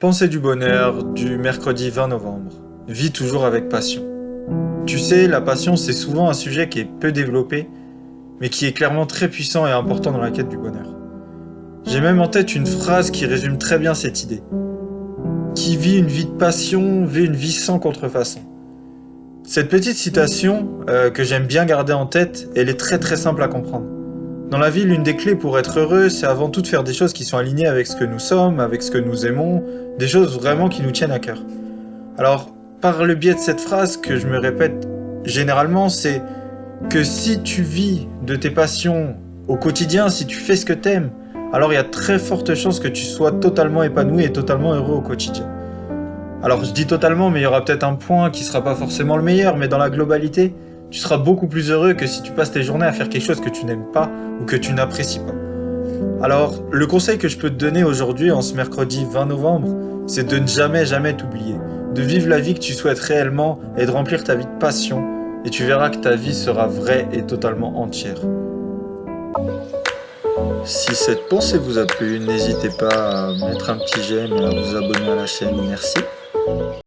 Pensée du bonheur du mercredi 20 novembre. Vis toujours avec passion. Tu sais, la passion, c'est souvent un sujet qui est peu développé, mais qui est clairement très puissant et important dans la quête du bonheur. J'ai même en tête une phrase qui résume très bien cette idée. Qui vit une vie de passion, vit une vie sans contrefaçon. Cette petite citation, euh, que j'aime bien garder en tête, elle est très très simple à comprendre. Dans la vie, l'une des clés pour être heureux, c'est avant tout de faire des choses qui sont alignées avec ce que nous sommes, avec ce que nous aimons, des choses vraiment qui nous tiennent à cœur. Alors, par le biais de cette phrase que je me répète généralement, c'est que si tu vis de tes passions au quotidien, si tu fais ce que t'aimes, alors il y a très forte chance que tu sois totalement épanoui et totalement heureux au quotidien. Alors je dis totalement, mais il y aura peut-être un point qui sera pas forcément le meilleur, mais dans la globalité, tu seras beaucoup plus heureux que si tu passes tes journées à faire quelque chose que tu n'aimes pas ou que tu n'apprécies pas. Alors, le conseil que je peux te donner aujourd'hui, en ce mercredi 20 novembre, c'est de ne jamais, jamais t'oublier. De vivre la vie que tu souhaites réellement et de remplir ta vie de passion. Et tu verras que ta vie sera vraie et totalement entière. Si cette pensée vous a plu, n'hésitez pas à mettre un petit j'aime et à vous abonner à la chaîne. Merci.